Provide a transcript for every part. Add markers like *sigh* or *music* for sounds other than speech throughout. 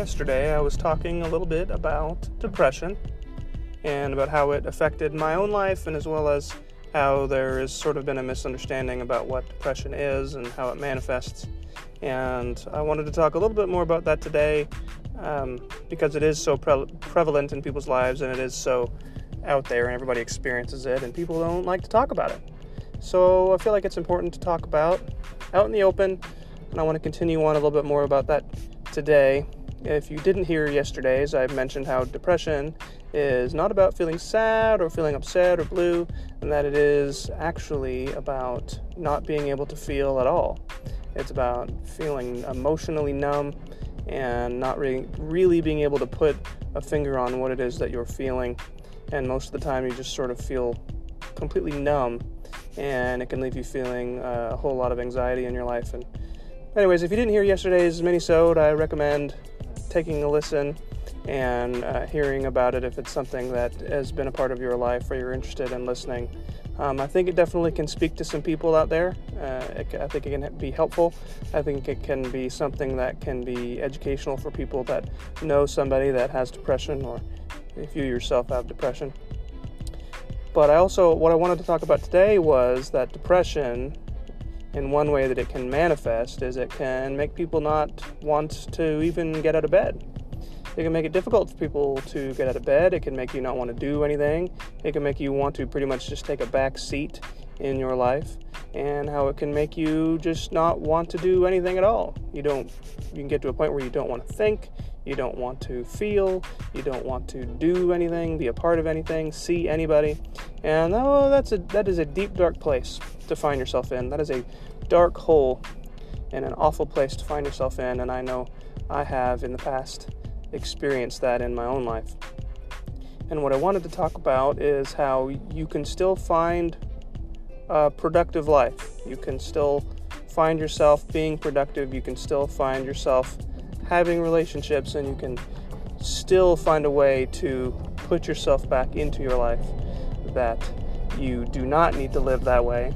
yesterday I was talking a little bit about depression and about how it affected my own life, and as well as how there has sort of been a misunderstanding about what depression is and how it manifests. And I wanted to talk a little bit more about that today um, because it is so pre- prevalent in people's lives and it is so out there and everybody experiences it, and people don't like to talk about it. So I feel like it's important to talk about out in the open, and I want to continue on a little bit more about that today. If you didn't hear yesterday's, I mentioned how depression is not about feeling sad or feeling upset or blue, and that it is actually about not being able to feel at all. It's about feeling emotionally numb and not re- really being able to put a finger on what it is that you're feeling. And most of the time, you just sort of feel completely numb, and it can leave you feeling a whole lot of anxiety in your life. And, anyways, if you didn't hear yesterday's mini-sode, I recommend taking a listen and uh, hearing about it if it's something that has been a part of your life or you're interested in listening. Um, I think it definitely can speak to some people out there. Uh, it, I think it can be helpful. I think it can be something that can be educational for people that know somebody that has depression or if you yourself have depression. But I also, what I wanted to talk about today was that depression, in one way that it can manifest, is it can make people not want to even get out of bed. It can make it difficult for people to get out of bed. It can make you not want to do anything. It can make you want to pretty much just take a back seat in your life and how it can make you just not want to do anything at all. You don't you can get to a point where you don't want to think, you don't want to feel, you don't want to do anything, be a part of anything, see anybody. And oh, that's a that is a deep dark place to find yourself in. That is a dark hole and an awful place to find yourself in and I know I have in the past experienced that in my own life. And what I wanted to talk about is how you can still find a productive life. You can still find yourself being productive. You can still find yourself having relationships, and you can still find a way to put yourself back into your life. That you do not need to live that way,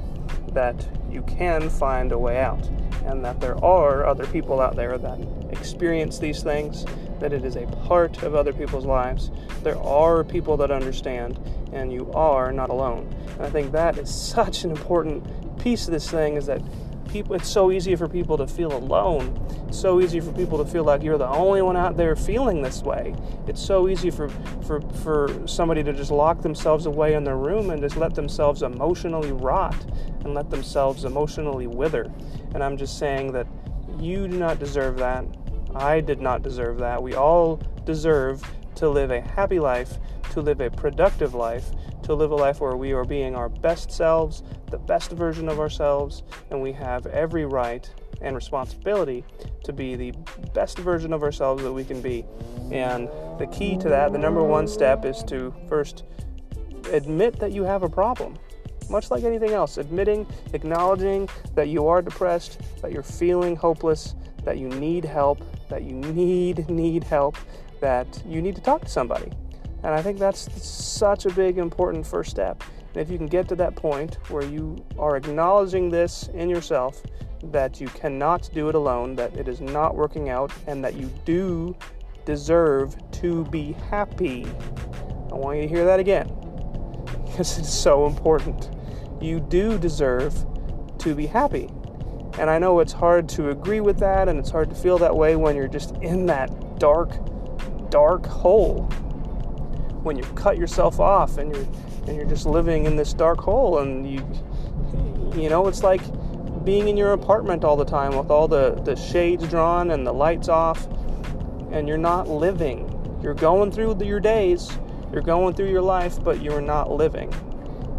that you can find a way out, and that there are other people out there that experience these things that it is a part of other people's lives. There are people that understand, and you are not alone. And I think that is *laughs* such an important piece of this thing is that people it's so easy for people to feel alone. It's so easy for people to feel like you're the only one out there feeling this way. It's so easy for for for somebody to just lock themselves away in their room and just let themselves emotionally rot and let themselves emotionally wither. And I'm just saying that you do not deserve that. I did not deserve that. We all deserve to live a happy life, to live a productive life, to live a life where we are being our best selves, the best version of ourselves, and we have every right and responsibility to be the best version of ourselves that we can be. And the key to that, the number one step, is to first admit that you have a problem. Much like anything else, admitting, acknowledging that you are depressed, that you're feeling hopeless, that you need help, that you need, *laughs* need help, that you need to talk to somebody. And I think that's such a big, important first step. And if you can get to that point where you are acknowledging this in yourself, that you cannot do it alone, that it is not working out, and that you do deserve to be happy. I want you to hear that again *laughs* because it's so important. You do deserve to be happy. And I know it's hard to agree with that and it's hard to feel that way when you're just in that dark, dark hole. When you cut yourself off and you're and you're just living in this dark hole and you you know, it's like being in your apartment all the time with all the, the shades drawn and the lights off and you're not living. You're going through your days, you're going through your life, but you're not living.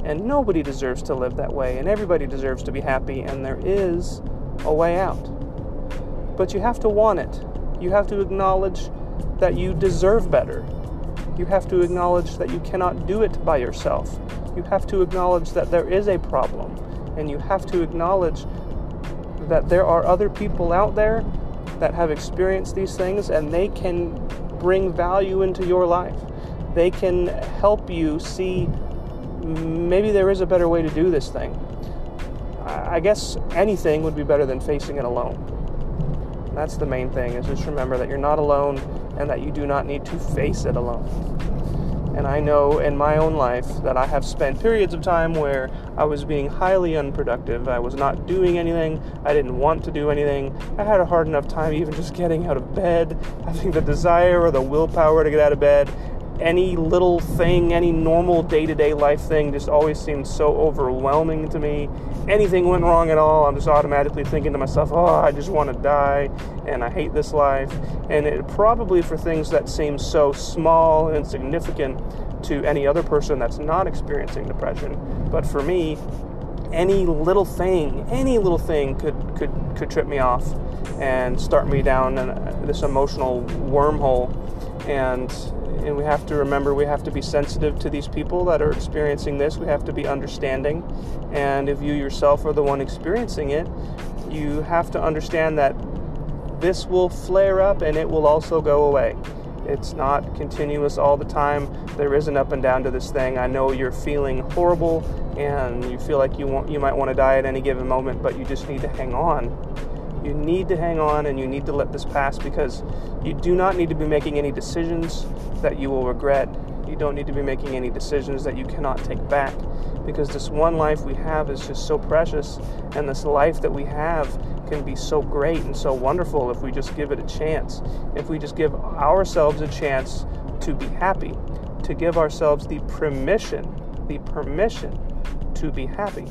And nobody deserves to live that way, and everybody deserves to be happy, and there is a way out. But you have to want it. You have to acknowledge that you deserve better. You have to acknowledge that you cannot do it by yourself. You have to acknowledge that there is a problem. And you have to acknowledge that there are other people out there that have experienced these things and they can bring value into your life. They can help you see maybe there is a better way to do this thing. I guess anything would be better than facing it alone. That's the main thing, is just remember that you're not alone and that you do not need to face it alone. And I know in my own life that I have spent periods of time where I was being highly unproductive. I was not doing anything. I didn't want to do anything. I had a hard enough time even just getting out of bed, *laughs* having the desire or the willpower to get out of bed any little thing, any normal day to day life thing just always seemed so overwhelming to me. Anything went wrong at all, I'm just automatically thinking to myself, oh, I just want to die and I hate this life. And it probably for things that seem so small and insignificant to any other person that's not experiencing depression. But for me, any little thing, any little thing could, could, could trip me off and start me down uh, this emotional wormhole. And and we have to remember we have to be sensitive to these people that are experiencing this. We have to be understanding. And if you yourself are the one experiencing it, you have to understand that this will flare up and it will also go away. It's not continuous all the time. There is an up and down to this thing. I know you're feeling horrible and you feel like you want you might want to die at any given moment, but you just need to hang on you need to hang on and you need to let this pass because you do not need to be making any decisions that you will regret. You don't need to be making any decisions that you cannot take back because this one life we have is just so precious and this life that we have can be so great and so wonderful if we just give it a chance. If we just give ourselves a chance to be happy, to give ourselves the permission, the permission to be happy.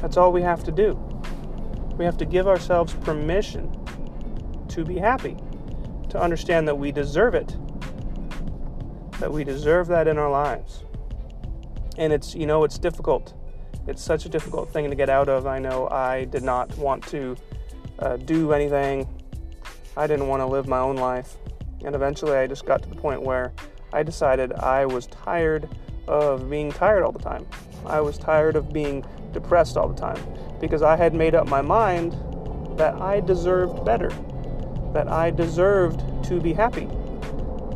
That's all we have to do. We have to give ourselves permission to be happy, to understand that we deserve it, that we deserve that in our lives. And it's, you know, it's difficult. It's such a difficult thing to get out of. I know I did not want to uh, do anything, I didn't want to live my own life. And eventually I just got to the point where I decided I was tired of being tired all the time. I was tired of being depressed all the time because I had made up my mind that I deserved better, that I deserved to be happy.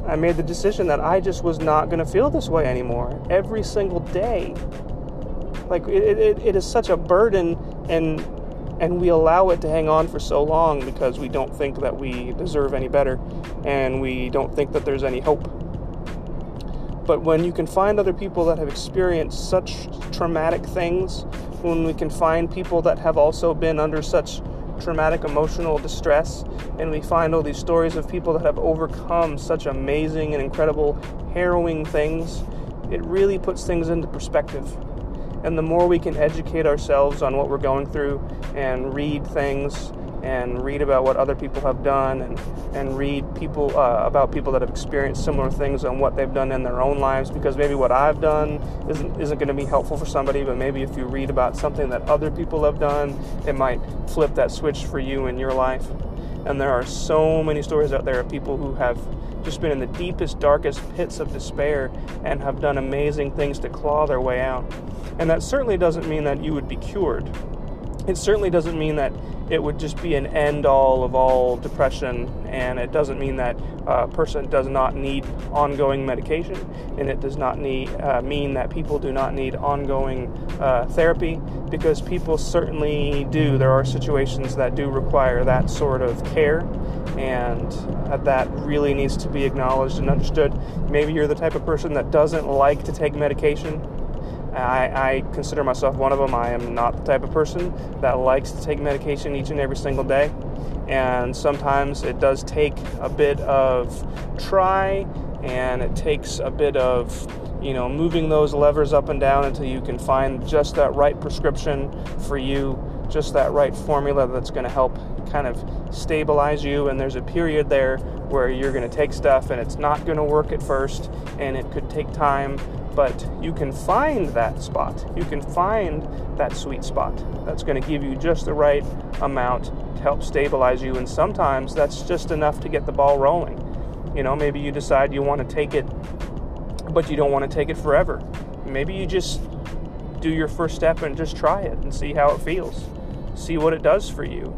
I made the decision that I just was not going to feel this way anymore every single day. Like it, it, it is such a burden and and we allow it to hang on for so long because we don't think that we deserve any better and we don't think that there's any hope. But when you can find other people that have experienced such traumatic things, when we can find people that have also been under such traumatic emotional distress, and we find all these stories of people that have overcome such amazing and incredible, harrowing things, it really puts things into perspective. And the more we can educate ourselves on what we're going through and read things and read about what other people have done and, and read people uh, about people that have experienced similar things and what they've done in their own lives because maybe what I've done isn't, isn't going to be helpful for somebody but maybe if you read about something that other people have done it might flip that switch for you in your life. And there are so many stories out there of people who have just been in the deepest darkest pits of despair and have done amazing things to claw their way out. And that certainly doesn't mean that you would be cured it certainly doesn't mean that it would just be an end all of all depression, and it doesn't mean that a person does not need ongoing medication, and it does not need uh, mean that people do not need ongoing uh, therapy, because people certainly do. There are situations that do require that sort of care, and uh, that really needs to be acknowledged and understood. Maybe you're the type of person that doesn't like to take medication I, I, consider myself one of them. I am not the type of person that likes to take medication each and every single day. And sometimes it does take a bit of try and it takes a bit of, you know, moving those levers up and down until you can find just that right prescription for you, just that right formula that's going to help kind of stabilize you. And there's a period there where you're going to take stuff and it's not going to work at first and it could take time but you can find that spot. You can find that sweet spot that's going to give you just the right amount to help stabilize you. And sometimes that's just enough to get the ball rolling. You know, maybe you decide you want to take it, but you don't want to take it forever. Maybe you just do your first step and just try it and see how it feels. See what it does for you.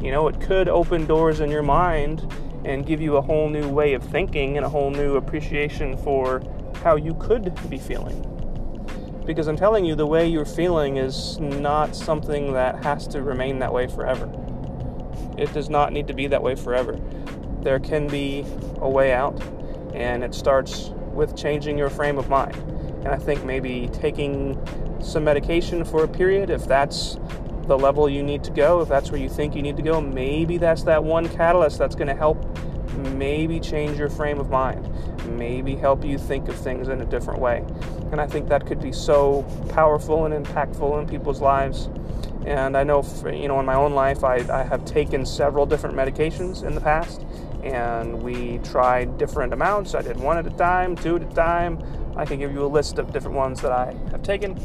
You know, it could open doors in your mind and give you a whole new way of thinking and a whole new appreciation for how you could be feeling. Because I'm telling you, the way you're feeling is not something that has to remain that way forever. It does not need to be that way forever. There can be a way out, and it starts with changing your frame of mind. And I think maybe taking some medication for a period, if that's the level you need to go, if that's where you think you need to go, maybe that's that one catalyst that's going to help maybe change your frame of mind, maybe help you think of things in a different way. And I think that could be so powerful and impactful in people's lives. And I know, for, you know, in my own life, I, I have taken several different medications in the past, and we tried different amounts. I did one at a time, two at a time. I can give you a list of different ones that I have taken.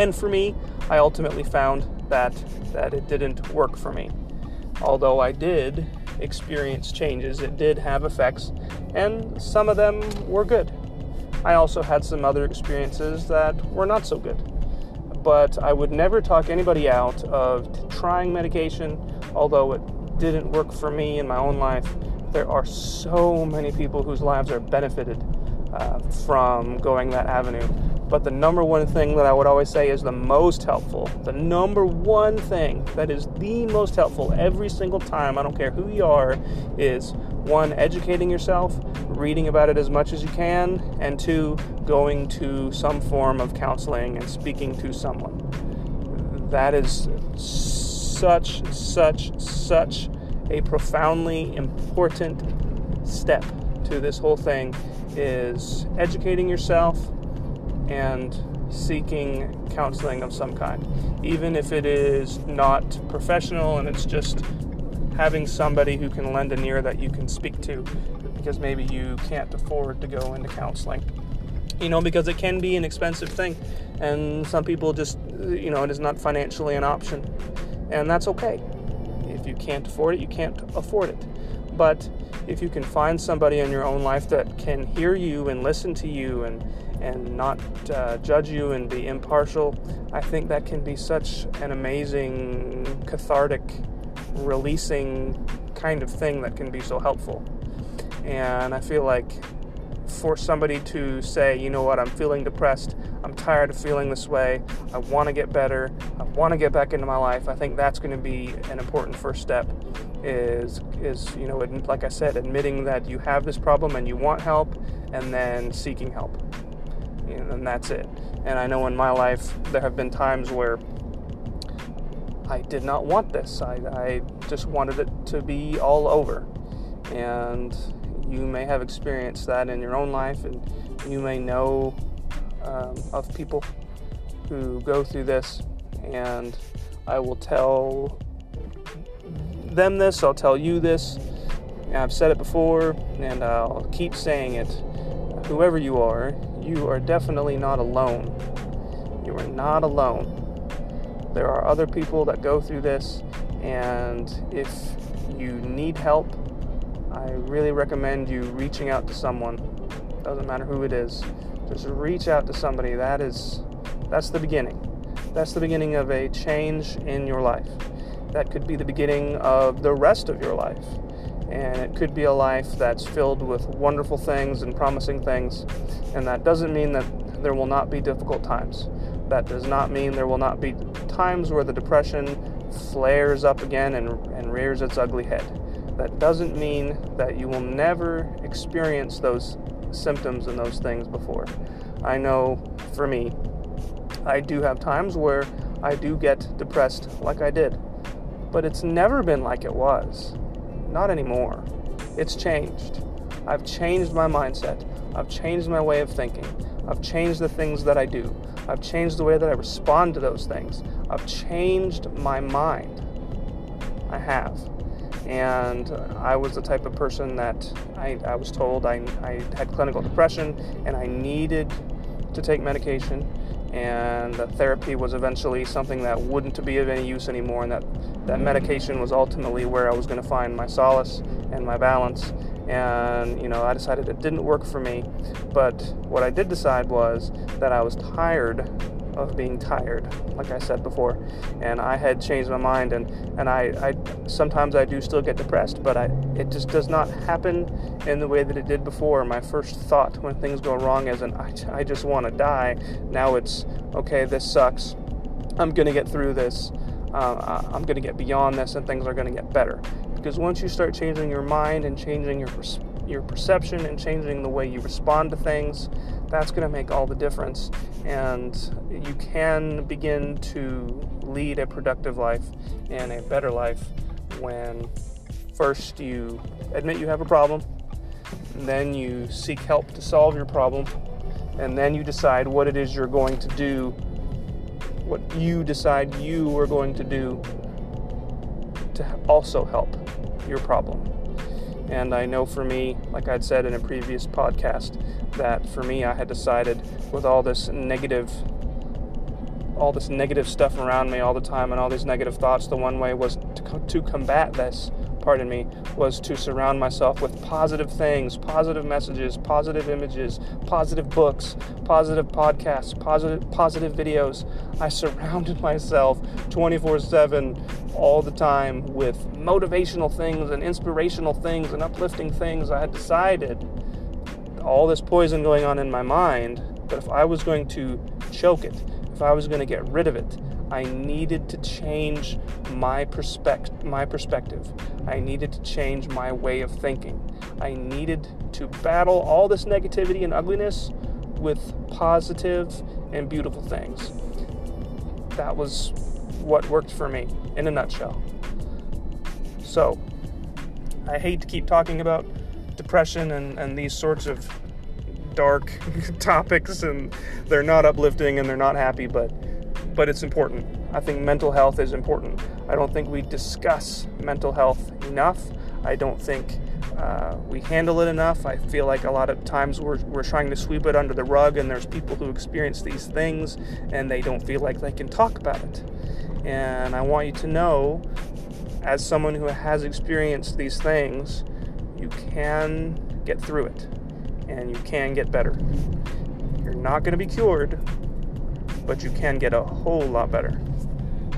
And for me, I ultimately found that that it didn't work for me. Although I did experience changes, it did have effects, and some of them were good. I also had some other experiences that were not so good. But I would never talk anybody out of trying medication, although it didn't work for me in my own life. There are so many people whose lives are benefited uh, from going that avenue. But the number one thing that I would always say is the most helpful, the number one thing that is the most helpful every single time, I don't care who you are, is one, educating yourself, reading about it as much as you can, and two, going to some form of counseling and speaking to someone. That is such, such, such a profoundly important step to this whole thing is educating yourself and seeking counseling of some kind, even if it is not professional and it's just having somebody who can lend an ear that you can speak to because maybe you can't afford to go into counseling. You know, because it can be an expensive thing, and some people just, you know, it is not financially an option, and that's okay. If you can't afford it, you can't afford it. But if you can find somebody in your own life that can hear you and listen to you and and not uh, judge you and be impartial, I think that can be such an amazing, cathartic, releasing kind of thing that can be so helpful. And I feel like for somebody to say, you know what, I'm feeling depressed, I'm tired of feeling this way, I want to get better, I want to get back into my life, I think that's going to be an important first step. Is is you know like I said, admitting that you have this problem and you want help, and then seeking help and that's it. And I know in my life there have been times where I did not want this. I, I just wanted it to be all over. And you may have experienced that in your own life, and you may know um, of people who go through this. And I will tell them this, I'll tell you this. I've said it before, and I'll keep saying it. Whoever you are, you are definitely not alone. You are not alone. There are other people that go through this, and if you need help, I really recommend you reaching out to someone. Doesn't matter who it is. Just reach out to somebody. That is that's the beginning. That's the beginning of a change in your life. That could be the beginning of the rest of your life and it could be a life that's filled with wonderful things and promising things. And that doesn't mean that there will not be difficult times. That does not mean there will not be times where the depression flares up again and, and rears its ugly head. That doesn't mean that you will never experience those symptoms and those things before. I know for me, I do have times where I do get depressed like I did, but it's never been like it was. Not anymore. It's changed. I've changed my mindset. I've changed my way of thinking. I've changed the things that I do. I've changed the way that I respond to those things. I've changed my mind. I have. And I was the type of person that I, I was told I, I had clinical depression and I needed to take medication and the therapy was eventually something that wouldn't be of any use anymore and that that medication was ultimately where I was going to find my solace and my balance. And you know I decided it didn't work for me. But what I did decide was that I was tired of being tired like I said before. And I had changed my mind and and I, I sometimes I do still get depressed but I it just does not happen in the way that it did before. My first thought when things go wrong isn't I, I just want to die. Now it's okay this sucks. I'm gonna get through this uh, I'm going to get beyond this and things are going to get better. Because once you start changing your mind and changing your your perception and changing the way you respond to things, that's going to make all the difference. And you can begin to lead a productive life and a better life when first you admit you have a problem, then you seek help to solve your problem, and then you decide what it is you're going to do, what you decide you are going to do to also help your problem. And I know for me, like I'd said in a previous podcast, that for me, I had decided with all this negative, all this negative stuff around me all the time, and all these negative thoughts, the one way was to, to combat this pardon me, was to surround myself with positive things, positive messages, positive images, positive books, positive podcasts, positive positive videos. I surrounded *laughs* myself 24/7 all the time with motivational things and inspirational things and uplifting things. I had decided all this poison going on in my mind, but if I was going to choke it, if I was going to get rid of it, I needed to change my perspective my perspective. I needed to change my way of thinking. I needed to battle all this negativity and ugliness with positive and beautiful things. That was what worked for me in a nutshell. So, I hate to keep talking about depression and, and these sorts of dark *laughs* topics, and they're not uplifting and they're not happy, but but it's important. I think mental health is important. I don't think we discuss mental health enough. I don't think uh, we handle it enough. I feel like a lot of times we're, we're trying to sweep it under the rug, and there's people who experience these things and they don't feel like they can talk about it. And I want you to know, as someone who has experienced these things, you can get through it and you can get better. You're not going to be cured, but you can get a whole lot better.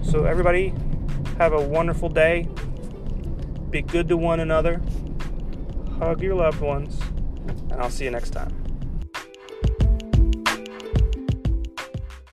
So, everybody, have a wonderful day. Be good to one another. Hug your loved ones. And I'll see you next time.